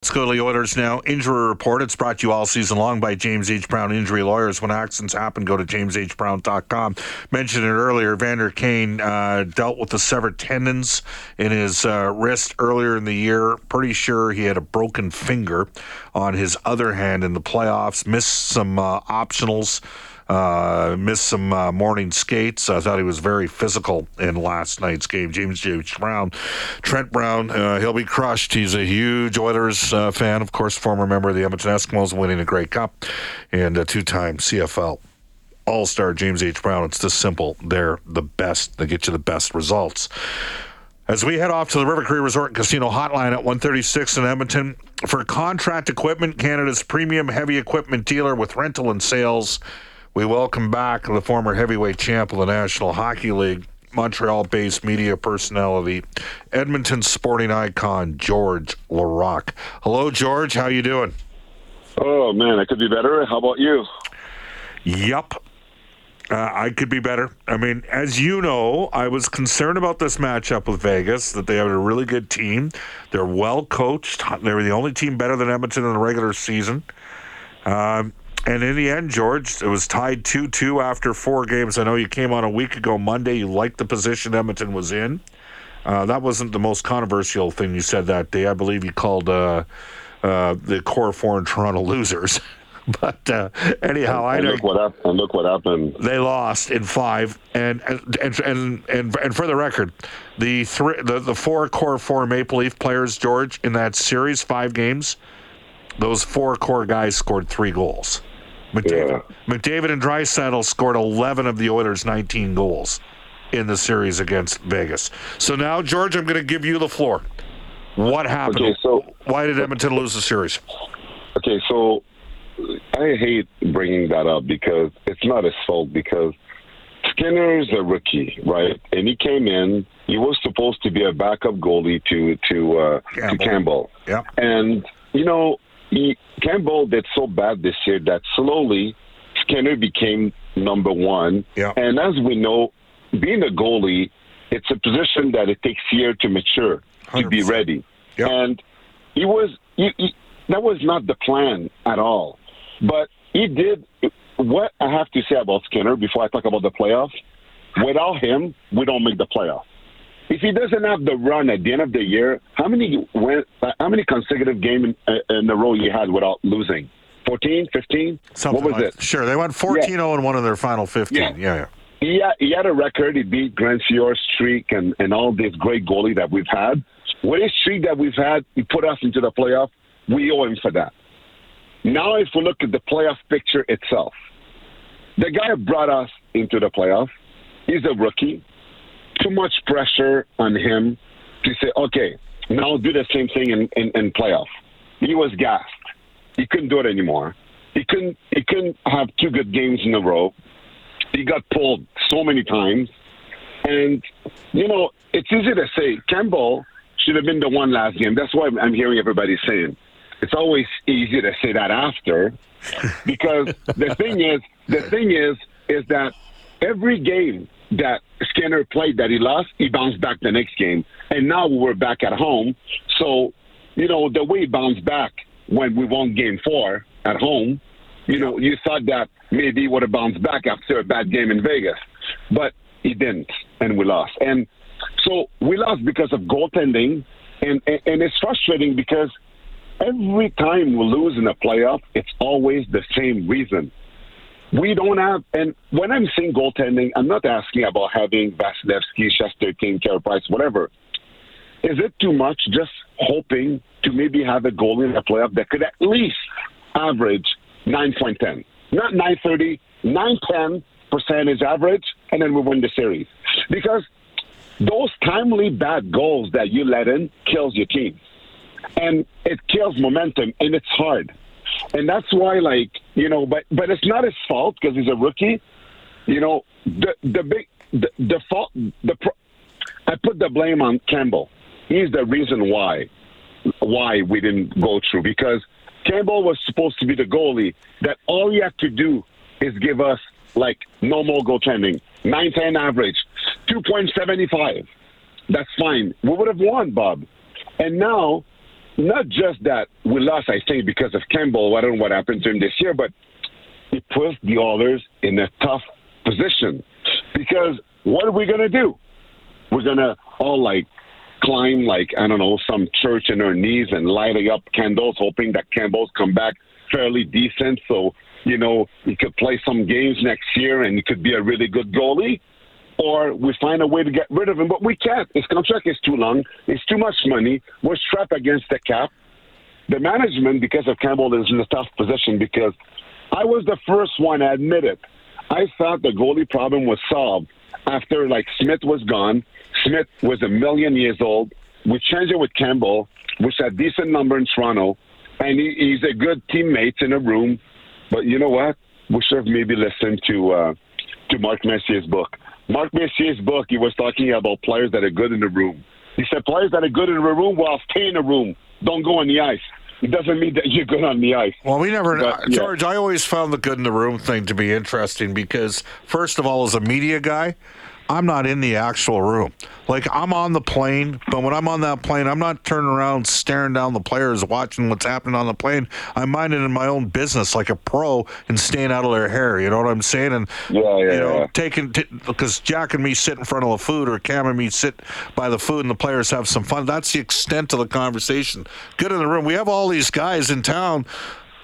Let's go to the Oilers now. Injury report. It's brought to you all season long by James H. Brown Injury Lawyers. When accidents happen, go to jameshbrown.com. Mentioned it earlier. Vander Kane uh, dealt with the severed tendons in his uh, wrist earlier in the year. Pretty sure he had a broken finger on his other hand in the playoffs. Missed some uh, optionals. Uh, missed some uh, morning skates. I thought he was very physical in last night's game. James James Brown, Trent Brown, uh, he'll be crushed. He's a huge Oilers uh, fan, of course, former member of the Edmonton Eskimos, winning a Grey Cup, and a two-time CFL All Star. James H. Brown. It's this simple. They're the best. They get you the best results. As we head off to the River Cree Resort and Casino Hotline at 136 in Edmonton for contract equipment, Canada's premium heavy equipment dealer with rental and sales. We welcome back the former heavyweight champ of the National Hockey League, Montreal-based media personality, Edmonton sporting icon Georges Laraque. Hello, George. How you doing? Oh man, I could be better. How about you? Yep. Uh, I could be better. I mean, as you know, I was concerned about this matchup with Vegas, that they have a really good team. They're well coached. They were the only team better than Edmonton in the regular season. Um, and in the end, George, it was tied 2 2 after four games. I know you came on a week ago Monday. You liked the position Edmonton was in. Uh, that wasn't the most controversial thing you said that day. I believe you called uh, uh, the core four in Toronto losers. but uh, anyhow, and, I look what happened. And look what happened. They lost in five, and and and and, and for the record, the three the, the four core four Maple Leaf players, George, in that series, five games, those four core guys scored three goals. McDavid, yeah. McDavid and Draisaitl scored 11 of the Oilers' 19 goals in the series against Vegas. So now, George, I'm going to give you the floor. What happened? Okay, so why did Edmonton lose the series? Okay, so I hate bringing that up because it's not his fault. Because Skinner's a rookie, right? And he came in. He was supposed to be a backup goalie to to uh, Campbell. to Campbell. Yeah. And you know, he, Campbell did so bad this year that slowly Skinner became number one. Yeah. And as we know, being a goalie, it's a position that it takes year to mature to be ready. Yeah. And he was he, he, that was not the plan at all. But he did what I have to say about Skinner before I talk about the playoffs. Without him, we don't make the playoffs. If he doesn't have the run at the end of the year, how many win, uh, how many consecutive games in, uh, in a row you had without losing? 14, 15? Something what was like it? Sure, they went 14 0 in one of their final 15. Yeah. yeah. yeah. He had, he had a record. He beat Grant Fuhr's streak and, and all this great goalie that we've had. With his streak that we've had, he put us into the playoff. We owe him for that. Now, if we look at the playoff picture itself, the guy brought us into the playoff, he's a rookie. Too much pressure on him to say, okay, now do the same thing in, in, in playoff. He was gassed. He couldn't do it anymore. He couldn't. He couldn't have two good games in a row. He got pulled so many times, and you know it's easy to say Campbell should have been the one last game. That's why I'm hearing everybody saying it's always easy to say that after, because the thing is, the thing is, is that every game that Skinner played that he lost, he bounced back the next game, and now we're back at home. So, you know, the way he bounced back when we won Game Four at home, you know, you thought that maybe he would have bounced back after a bad game in Vegas, but he didn't, and we lost. And so we lost because of goaltending, and and, and it's frustrating because every time we lose in a playoff, it's always the same reason. We don't have, and when I'm saying goaltending, I'm not asking about having Vasilevskiy, Shesterkin, Carey Price, whatever. Is it too much just hoping to maybe have a goal in a playoff that could at least average 9.10? Not 930, 910, percentage average, and then we win the series. Because those timely bad goals that you let in kills your team. And it kills momentum, and it's hard. And that's why, like, you know, but but it's not his fault because he's a rookie. You know, the the big the, the fault the pro, I put the blame on Campbell. He's the reason why why we didn't go through because Campbell was supposed to be the goalie that all he had to do is give us like normal goaltending, 910 average, 2.75. That's fine. We would have won, Bob. And now, not just that we lost, I think, because of Campbell. I don't know what happened to him this year, but it puts the Oilers in a tough position. Because what are we going to do? We're going to all like climb like I don't know some church in our knees and lighting up candles, hoping that Campbell's come back fairly decent. So you know he could play some games next year and he could be a really good goalie. Or we find a way to get rid of him, but we can't. His contract is too long. It's too much money. We're strapped against the cap. The management, because of Campbell, is in a tough position because I was the first one to admit it. I thought the goalie problem was solved after like Smith was gone. Smith was a million years old. We changed it with Campbell, which had decent number in Toronto, and he, he's a good teammate in a room. But you know what? We should have maybe listened to uh, to Mark Messier's book. Mark Messier's book, he was talking about players that are good in the room. He said players that are good in the room, well, stay in the room. Don't go on the ice. It doesn't mean that you're good on the ice. Well, we never, But, yeah. George. I always found the good in the room thing to be interesting because, first of all, as a media guy, I'm not in the actual room. Like I'm on the plane, but when I'm on that plane, I'm not turning around staring down the players, watching what's happening on the plane. I'm minding in my own business like a pro and staying out of their hair. You know what I'm saying? And Yeah, yeah, you know, yeah. taking because Jack and me sit in front of the food, or Cam and me sit by the food, and the players have some fun. That's the extent of the conversation. Good in the room. We have all these guys in town.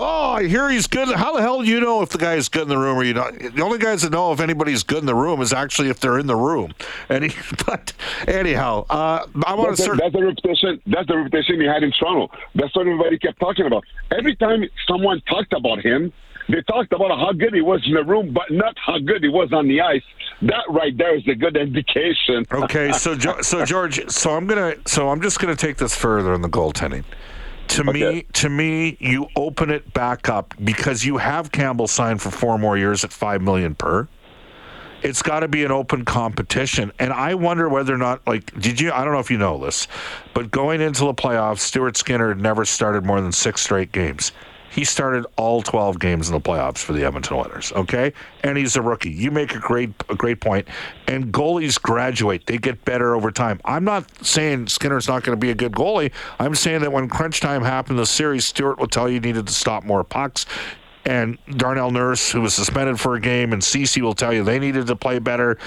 Oh, I hear he's good. How the hell do you know if the guy is good in the room or you not? The only guys that know if anybody's good in the room is actually if they're in the room. And he, but anyhow, uh, I want That's, to the, that's the reputation. That's the reputation he had in Toronto. That's what everybody kept talking about. Every time someone talked about him, they talked about how good he was in the room, but not how good he was on the ice. That right there is a good indication. Okay, so so George, so I'm gonna, so I'm just gonna take this further in the goaltending. To me, to me, you open it back up because you have Campbell signed for four more years at five million per. It's got to be an open competition, and I wonder whether or not, like, did you? I don't know if you know this, but going into the playoffs, Stuart Skinner had never started more than six straight games. He started all 12 games in the playoffs for the Edmonton Oilers, okay? And he's a rookie. You make a great a great point. And goalies graduate. They get better over time. I'm not saying Skinner's not going to be a good goalie. I'm saying that when crunch time happened the series, Stuart will tell you he needed to stop more pucks. And Darnell Nurse, who was suspended for a game, and Ceci will tell you they needed to play better.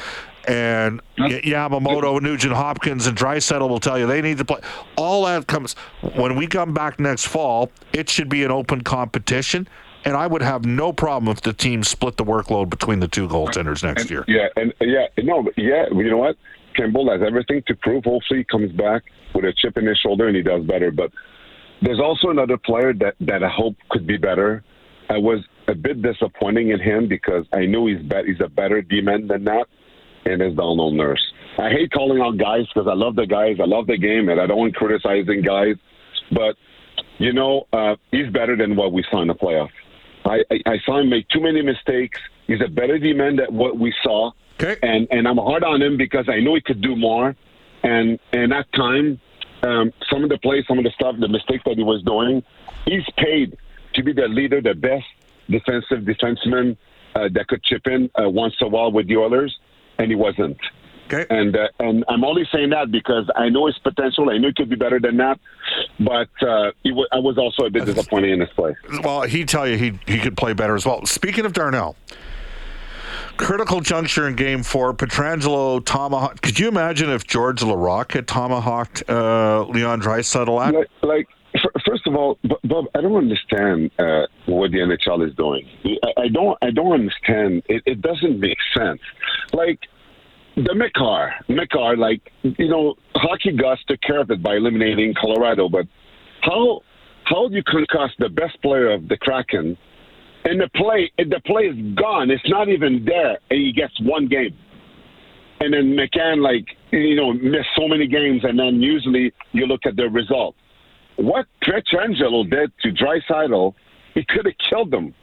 And Yamamoto, Nugent Hopkins, and Draisaitl will tell you they need to play. All that comes when we come back next fall. It should be an open competition, and I would have no problem if the team split the workload between the two goaltenders next year. Yeah, and yeah, no, but yeah, you know what? Campbell has everything to prove. Hopefully, he comes back with a chip in his shoulder and he does better. But there's also another player that that I hope could be better. I was a bit disappointing in him because I knew he's bet he's a better D-man than that, and it's Darnell Nurse. I hate calling out guys because I love the guys, I love the game, and I don't want criticizing guys. But you know, uh, he's better than what we saw in the playoffs. I, I, I saw him make too many mistakes. He's a better D-man than what we saw Okay. and and I'm hard on him because I know he could do more. And and at time, um, some of the plays, some of the stuff, the mistakes that he was doing, he's paid to be the leader, the best defensive defenseman uh, that could chip in uh, once in a while with the Oilers, and he wasn't. Okay. And uh, and I'm only saying that because I know his potential. I knew he could be better than that, but uh, he wa I was also a bit disappointed in his play. Well, he'd tell you he he could play better as well. Speaking of Darnell, critical juncture in Game Four, Pietrangelo tomahawk. Could you imagine if Georges Laraque had tomahawked uh, Leon Draisaitl like, like first of all, Bob, I don't understand uh, what the NHL is doing. I, I don't, I don't understand. It, it doesn't make sense. Like the Makar, Makar, like you know, hockey gods took care of it by eliminating Colorado. But how, how do you concuss the best player of the Kraken and the play the play is gone. It's not even there, and he gets one game. And then McCann, like you know, missed so many games, and then usually you look at the result. What Pietrangelo did to Draisaitl, he could have killed them.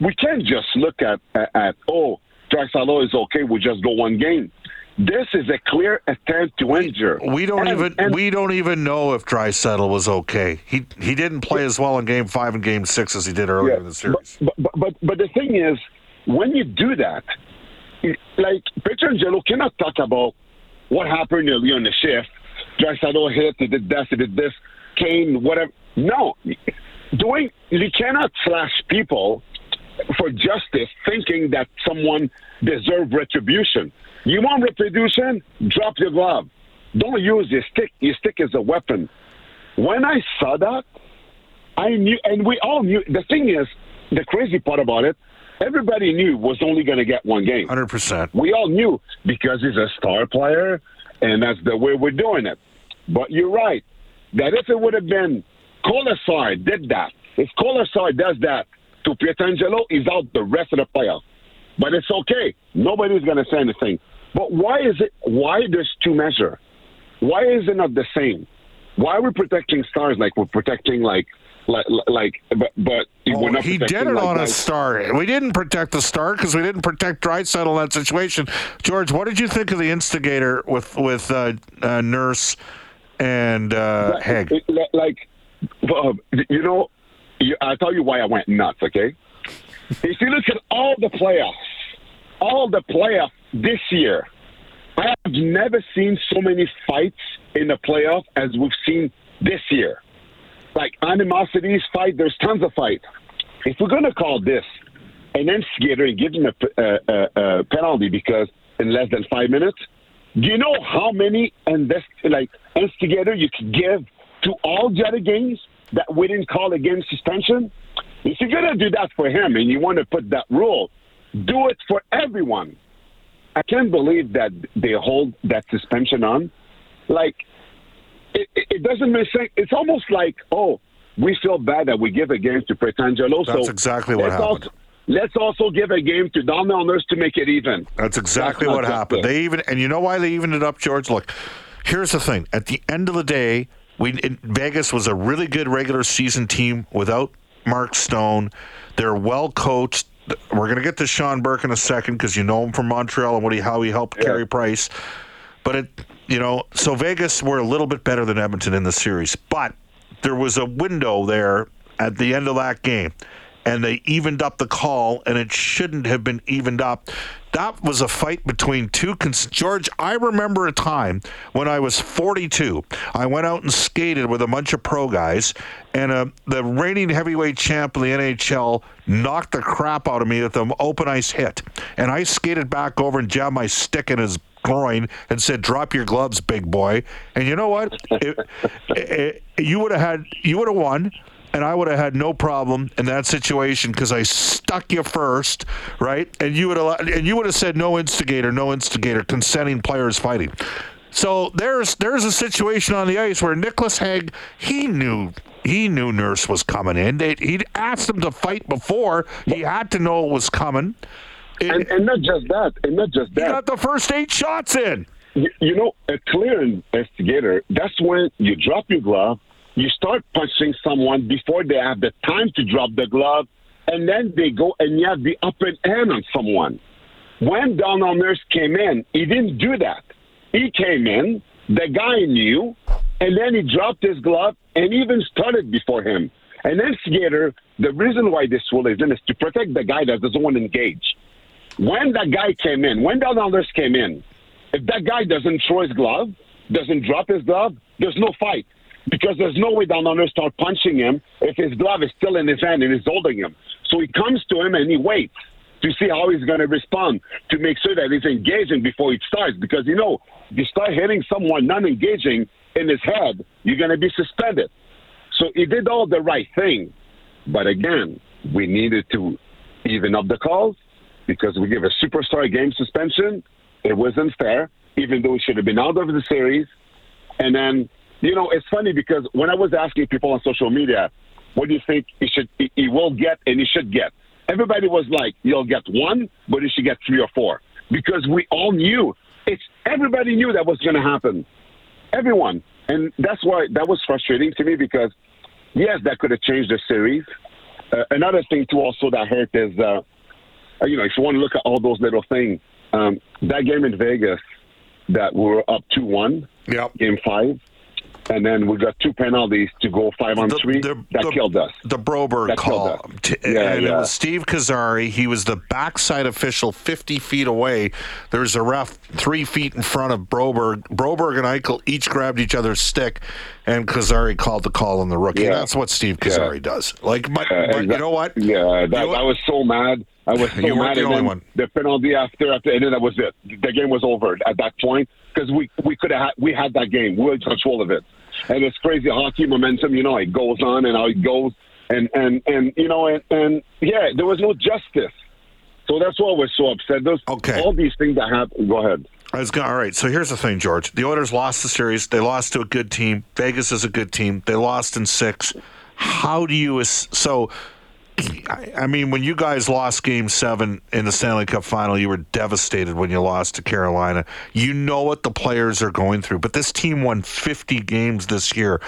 We can't just look at at, at oh, Draisaitl is okay. We just go one game. This is a clear attempt to injure. We don't and, even and, we don't even know if Draisaitl was okay. He he didn't play as well in Game Five and Game Six as he did earlier yeah, in the series. But, but but but the thing is, when you do that, like Pietrangelo cannot talk about what happened earlier in the shift. Draisaitl hit, he did this, he did this, Kane, whatever. No, doing you cannot slash people for justice, thinking that someone deserves retribution. You want retribution? Drop your glove. Don't use your stick. Your stick is a weapon. When I saw that, I knew, and we all knew. The thing is, the crazy part about it, everybody knew was only going to get one game. Hundred percent. We all knew because he's a star player, and that's the way we're doing it. But you're right that if it would have been Kolesar did that, if Kolesar does that to Pietrangelo, he's out the rest of the playoffs. But it's okay. Nobody's going to say anything. But why is it? Why there's two measure? Why is it not the same? Why are we protecting stars like we're protecting like like like but but oh, he did it like, on a star. We didn't protect the star because we didn't protect Draisaitl in that situation. George, what did you think of the instigator with with uh, uh, Nurse and uh, Hague? Like, uh, you know, I'll tell you why I went nuts. Okay, if you look at all the playoffs, all the playoffs this year, I have never seen so many fights in the playoff as we've seen this year. Like animosities, fight. There's tons of fight. If we're gonna call this an instigator and give him a, a, a, a penalty because in less than five minutes, do you know how many invest like instigator you could give to all the other games that we didn't call a game suspension? If you're gonna do that for him and you want to put that rule, do it for everyone. I can't believe that they hold that suspension on. Like, it, it doesn't make sense. It's almost like, oh, we feel bad that we give a game to Pietrangelo. That's so exactly what happened. Also, let's also give a game to Darnell Nurse to make it even. That's exactly That's what happened. They even, and you know why they evened it up, George? Look, here's the thing. At the end of the day, we Vegas was a really good regular season team without Mark Stone. They're well coached. We're going to get to Sean Burke in a second because you know him from Montreal and what he how he helped yeah. Carey Price. But it, you know, so Vegas were a little bit better than Edmonton in the series, but there was a window there at the end of that game, and they evened up the call, and it shouldn't have been evened up that was a fight between two. Cons- George, I remember a time when I was 42. I went out and skated with a bunch of pro guys, and uh, the reigning heavyweight champ of the NHL knocked the crap out of me with an open ice hit. And I skated back over and jabbed my stick in his groin and said, "Drop your gloves, big boy." And you know what? it, it, you would have had, you would have won and I would have had no problem in that situation because I stuck you first, right? And you would have and you would have said no instigator, no instigator, consenting players fighting. So there's there's a situation on the ice where Nicolas Hague he knew he knew Nurse was coming in. They, he'd asked him to fight before. He had to know it was coming. It, and, and, not just that, and not just that. He got the first eight shots in. You, you know, a clear instigator. That's when you drop your glove you start punching someone before they have the time to drop the glove, and then they go and you have the upper hand on someone. When Darnell Nurse came in, he didn't do that. He came in, the guy knew, and then he dropped his glove and even started before him. An instigator, the reason why this rule is in is to protect the guy that doesn't want to engage. When that guy came in, when Darnell Nurse came in, if that guy doesn't throw his glove, doesn't drop his glove, there's no fight because there's no way down under start punching him if his glove is still in his hand and he's holding him. So he comes to him and he waits to see how he's going to respond to make sure that he's engaging before it starts. Because you know, if you start hitting someone non engaging in his head, you're going to be suspended. So he did all the right thing. But again, we needed to even up the calls because we give a superstar game suspension. It wasn't fair, even though he should have been out of the series. And then you know, it's funny because when I was asking people on social media, what do you think he should he, he will get and he should get? everybody was like, "You'll get one, but you should get three or four because we all knew it's everybody knew that was going to happen. Everyone, and that's why that was frustrating to me because yes, that could have changed the series. Uh, another thing too, also that hurt is, uh, uh, you know, if you want to look at all those little things, um, that game in Vegas that we were up two one, Yep. game five, and then we got two penalties to go five on The- three. the- that the- killed us. The Broberg That call. T- Yeah, and it was Steve Kozari. He was the backside official 50 feet away. There was a ref three feet in front of Broberg. Broberg and Eichel each grabbed each other's stick, and Kozari called the call on the rookie. Yeah. That's what Steve Kozari does. Like, but, Uh, but you know what? Yeah, that, You know I was so mad. I was so You mad. the only one. The penalty after, after, and then that was it. The game was over at that point because we we could have had, we had that game. We were in control of it, and it's crazy hockey momentum. You know, it goes on and how it goes, and and and you know, and, and yeah, there was no justice. So that's why we're so upset. Those Okay. all these things that happen. Go ahead. I was going, all right, so here's the thing, George. The Oilers lost the series. They lost to a good team. Vegas is a good team. They lost in six. How do you. So, I mean, when you guys lost game seven in the Stanley Cup final, you were devastated when you lost to Carolina. You know what the players are going through, but this team won 50 games this year.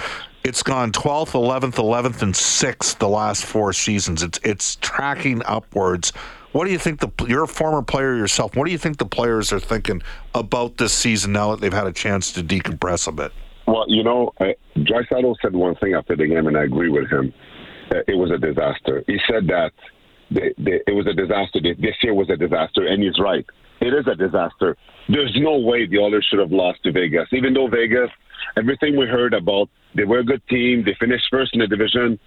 It's gone 12th, 11th, 11th, and 6th the last four seasons. It's it's tracking upwards. What do you think the you're a former player yourself? What do you think the players are thinking about this season now that they've had a chance to decompress a bit? Well, you know, uh, Draisaitl said one thing after the game, and I agree with him. Uh, it was a disaster. He said that the, the, it was a disaster. This year was a disaster, and he's right. It is a disaster. There's no way the Oilers should have lost to Vegas, even though Vegas, everything we heard about, they were a good team. They finished first in the division.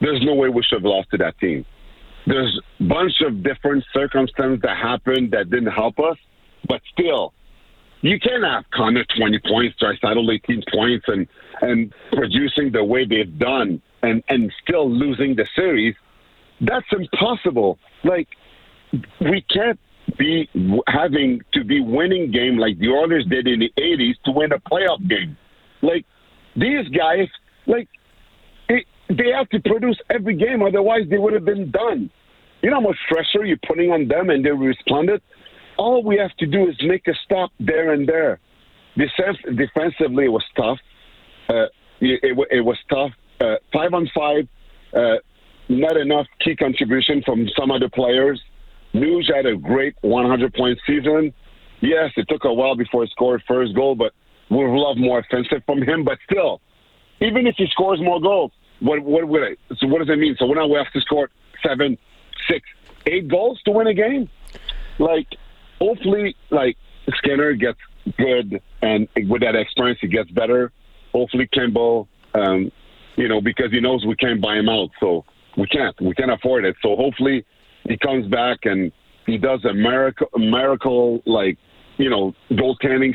There's no way we should have lost to that team. There's a bunch of different circumstances that happened that didn't help us, but still, you can't have Connor 20 points, Draisaitl 18 points, and and producing the way they've done, and and still losing the series. That's impossible. Like we can't be having to be winning game like the Oilers did in the 80s to win a playoff game. Like these guys, like it, they have to produce every game, otherwise they would have been done. You know how much pressure you're putting on them, and they responded. All we have to do is make a stop there and there. Defensively, it was tough. Uh, it, it, it was tough. Uh, five on five, uh, not enough key contribution from some other players. Nuge had a great 100 point season. Yes, it took a while before he scored first goal, but we'd love more offensive from him. But still, even if he scores more goals, what what would it? So what does it mean? So we're now we have to score seven, six, eight goals to win a game. Like, hopefully, like Skinner gets good, and with that experience, he gets better. Hopefully, Campbell, um, you know, because he knows we can't buy him out, so we can't, we can't afford it. So hopefully, he comes back and he does a miracle, miracle like you know, goaltending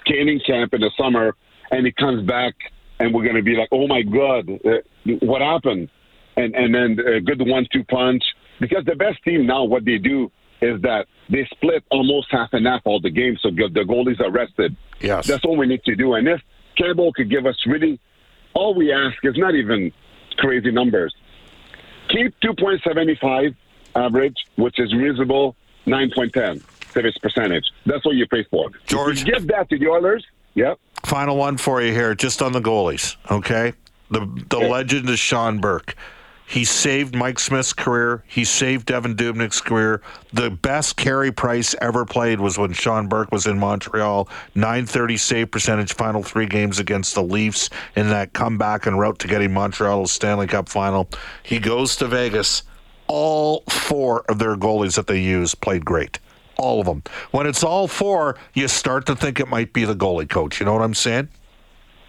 skating camp in the summer, and he comes back, and we're going to be like, oh my god, uh, what happened? And and then a good one-two punch because the best team now, what they do is that they split almost half and half all the games, so the goalies are rested. Yes. That's all we need to do. And if Campbell could give us really, all we ask is not even crazy numbers. Keep 2.75 average, which is reasonable, 9.10 service percentage. That's what you pay for. George. Give that to the Oilers, yep. Final one for you here, just on the goalies. Okay, the the Yeah. legend is Sean Burke. He saved Mike Smith's career. He saved Devan Dubnyk's career. The best Carey Price ever played was when Sean Burke was in Montreal. 930 save percentage, final three games against the Leafs in that comeback and route to getting Montreal a Stanley Cup final. He goes to Vegas. All four of their goalies that they use played great. All of them. When it's all four, you start to think it might be the goalie coach. You know what I'm saying?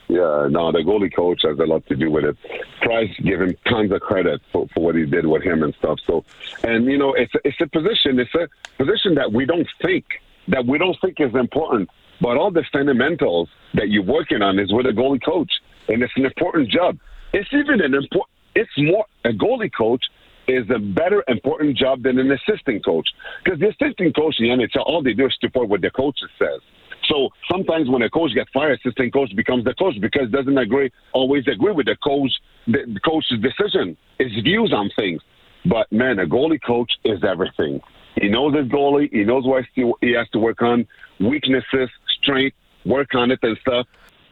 Yeah, no, the goalie coach has a lot to do with it. Price give him tons of credit for, for what he did with him and stuff. So, and you know, it's it's a position, it's a position that we don't think that we don't think is important. But all the fundamentals that you're working on is with a goalie coach, and it's an important job. It's even an important. It's more a goalie coach is a better important job than an assistant coach because the assistant coach in the NHL all they do is support what the coach says. So sometimes when a coach gets fired, assistant coach becomes the coach because doesn't agree always agree with the coach the, the coach's decision, his views on things. But man, a goalie coach is everything. He knows his goalie. He knows what he has to work on, weaknesses, strength, work on it and stuff.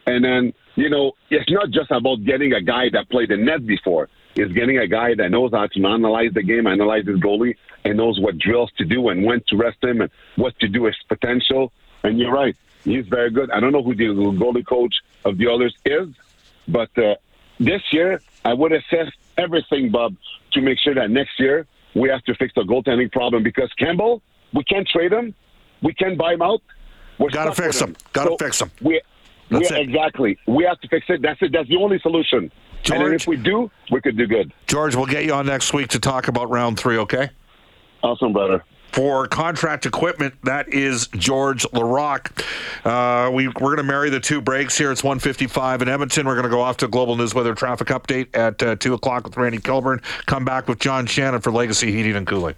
And then, you know, it's not just about getting a guy that played the net before. It's getting a guy that knows how to analyze the game, analyze his goalie, and knows what drills to do and when to rest him and what to do his potential. And you're right. He's very good. I don't know who the goalie coach of the others is, but uh, this year I would assess everything, Bob, to make sure that next year we have to fix the goaltending problem because Campbell, we can't trade him, we can't buy him out. We're Got to fix him. Got to so fix him. We, That's we, it. Exactly. We have to fix it. That's it. That's the only solution. George, and if we do, we could do good. George, we'll get you on next week to talk about round three. Okay. Awesome, brother for contract equipment. That is Georges Laraque. Uh, we, we're going to marry the two breaks here. It's 155 in Edmonton. We're going to go off to Global News Weather Traffic Update at uh, 2 o'clock with Randy Kilburn. Come back with John Shannon for Legacy Heating and Cooling.